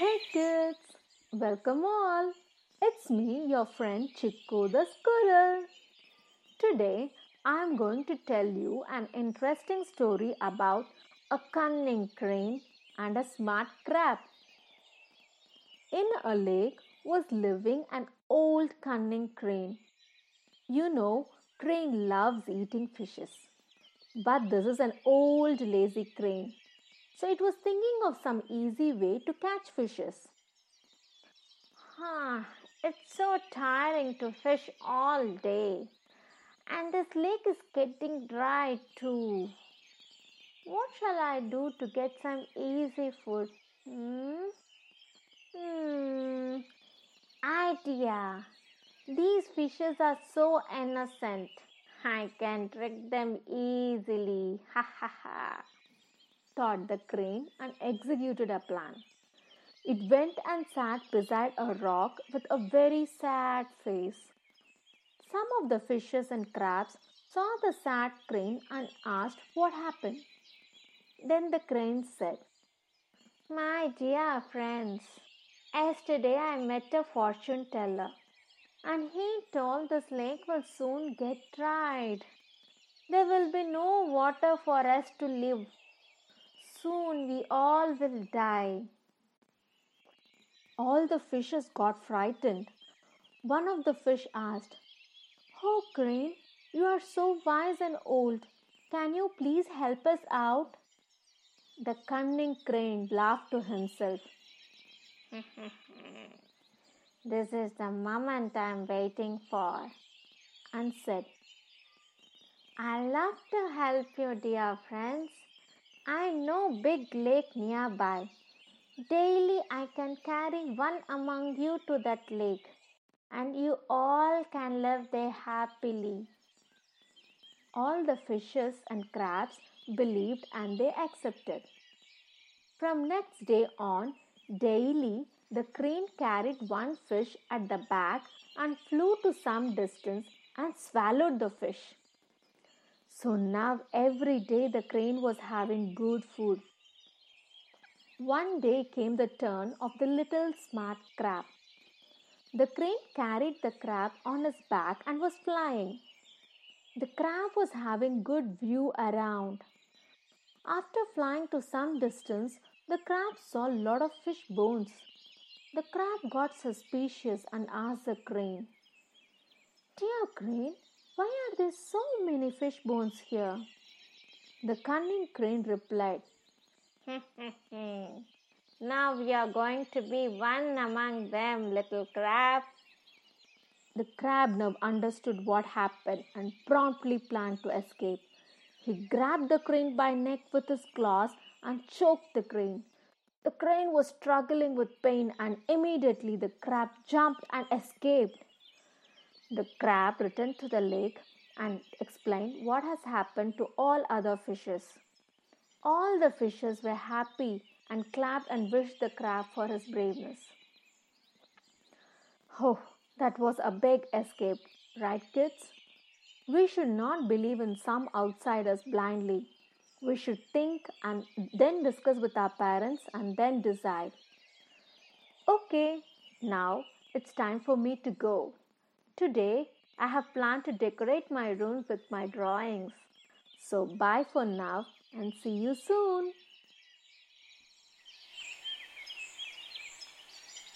Hey kids, welcome all. It's me, your friend Chikku the squirrel. Today I am going to tell you an interesting story about a cunning crane and a smart crab. In a lake was living an old cunning crane. You know, crane loves eating fishes. But this is an old lazy crane so it was thinking of some easy way to catch fishes. Huh, it's so tiring to fish all day. And this lake is getting dry too. What shall I do to get some easy food? Hmm? Hmm. Idea. These fishes are so innocent. I can trick them easily. Ha ha ha the crane and executed a plan. It went and sat beside a rock with a very sad face. Some of the fishes and crabs saw the sad crane and asked what happened. Then the crane said, My dear friends, yesterday I met a fortune teller and he told this lake will soon get dried. There will be no water for us to live Soon we all will die. All the fishes got frightened. One of the fish asked, Oh, Crane, you are so wise and old. Can you please help us out? The cunning crane laughed to himself. this is the moment I'm waiting for, and said, I love to help you, dear friends. I know big lake nearby. Daily I can carry one among you to that lake, and you all can live there happily. All the fishes and crabs believed and they accepted. From next day on, daily the crane carried one fish at the back and flew to some distance and swallowed the fish. So now every day the crane was having good food. One day came the turn of the little smart crab. The crane carried the crab on his back and was flying. The crab was having good view around. After flying to some distance, the crab saw a lot of fish bones. The crab got suspicious and asked the crane, Dear crane, why are there so many fish bones here? The cunning crane replied, Now we are going to be one among them, little crab. The crab now understood what happened and promptly planned to escape. He grabbed the crane by neck with his claws and choked the crane. The crane was struggling with pain and immediately the crab jumped and escaped. The crab returned to the lake and explained what has happened to all other fishes. All the fishes were happy and clapped and wished the crab for his braveness. Oh, that was a big escape, right, kids? We should not believe in some outsiders blindly. We should think and then discuss with our parents and then decide. Okay, now it's time for me to go. Today, I have planned to decorate my room with my drawings. So, bye for now and see you soon.